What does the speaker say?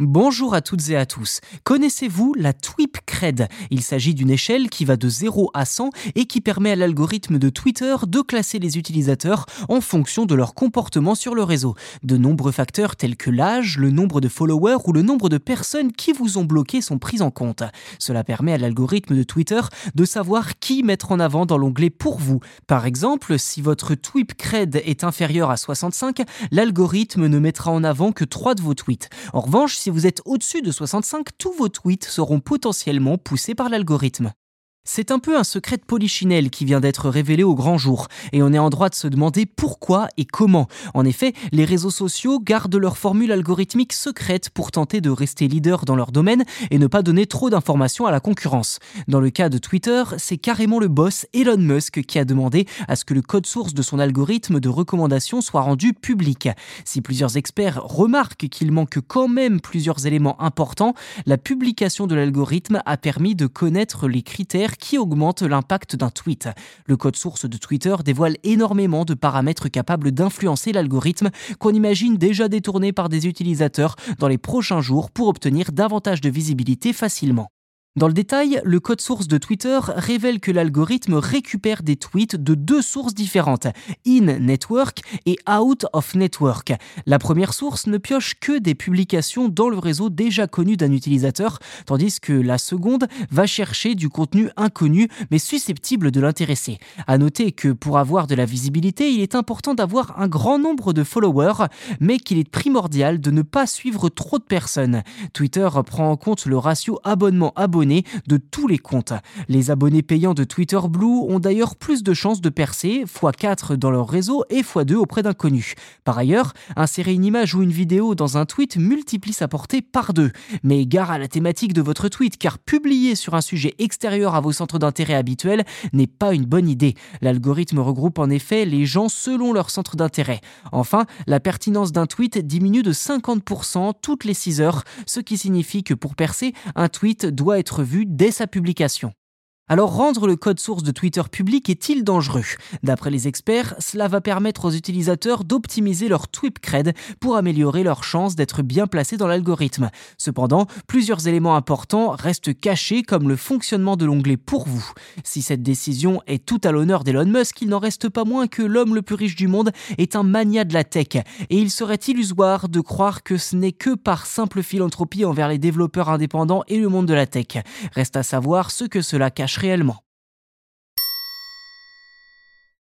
Bonjour à toutes et à tous. Connaissez-vous la TWIP Cred? Il s'agit d'une échelle qui va de 0 à 100 et qui permet à l'algorithme de Twitter de classer les utilisateurs en fonction de leur comportement sur le réseau. De nombreux facteurs tels que l'âge, le nombre de followers ou le nombre de personnes qui vous ont bloqué sont pris en compte. Cela permet à l'algorithme de Twitter de savoir qui mettre en avant dans l'onglet pour vous. Par exemple, si votre TWIP Cred est inférieur à 65, l'algorithme ne mettra en avant que 3 de vos tweets. En revanche, si vous êtes au-dessus de 65, tous vos tweets seront potentiellement poussés par l'algorithme. C'est un peu un secret de polichinelle qui vient d'être révélé au grand jour, et on est en droit de se demander pourquoi et comment. En effet, les réseaux sociaux gardent leur formule algorithmique secrète pour tenter de rester leader dans leur domaine et ne pas donner trop d'informations à la concurrence. Dans le cas de Twitter, c'est carrément le boss Elon Musk qui a demandé à ce que le code source de son algorithme de recommandation soit rendu public. Si plusieurs experts remarquent qu'il manque quand même plusieurs éléments importants, la publication de l'algorithme a permis de connaître les critères qui augmente l'impact d'un tweet. Le code source de Twitter dévoile énormément de paramètres capables d'influencer l'algorithme qu'on imagine déjà détourné par des utilisateurs dans les prochains jours pour obtenir davantage de visibilité facilement. Dans le détail, le code source de Twitter révèle que l'algorithme récupère des tweets de deux sources différentes, in network et out of network. La première source ne pioche que des publications dans le réseau déjà connu d'un utilisateur, tandis que la seconde va chercher du contenu inconnu mais susceptible de l'intéresser. À noter que pour avoir de la visibilité, il est important d'avoir un grand nombre de followers, mais qu'il est primordial de ne pas suivre trop de personnes. Twitter prend en compte le ratio abonnement-abonné de tous les comptes. Les abonnés payants de Twitter Blue ont d'ailleurs plus de chances de percer, x4 dans leur réseau et x2 auprès d'inconnus. Par ailleurs, insérer une image ou une vidéo dans un tweet multiplie sa portée par deux. Mais gare à la thématique de votre tweet, car publier sur un sujet extérieur à vos centres d'intérêt habituels n'est pas une bonne idée. L'algorithme regroupe en effet les gens selon leur centre d'intérêt. Enfin, la pertinence d'un tweet diminue de 50% toutes les 6 heures, ce qui signifie que pour percer, un tweet doit être dès sa publication. Alors rendre le code source de Twitter public est-il dangereux? D'après les experts, cela va permettre aux utilisateurs d'optimiser leur tweet cred pour améliorer leurs chances d'être bien placés dans l'algorithme. Cependant, plusieurs éléments importants restent cachés comme le fonctionnement de l'onglet pour vous. Si cette décision est tout à l'honneur d'Elon Musk, il n'en reste pas moins que l'homme le plus riche du monde est un mania de la tech et il serait illusoire de croire que ce n'est que par simple philanthropie envers les développeurs indépendants et le monde de la tech. Reste à savoir ce que cela cache réellement.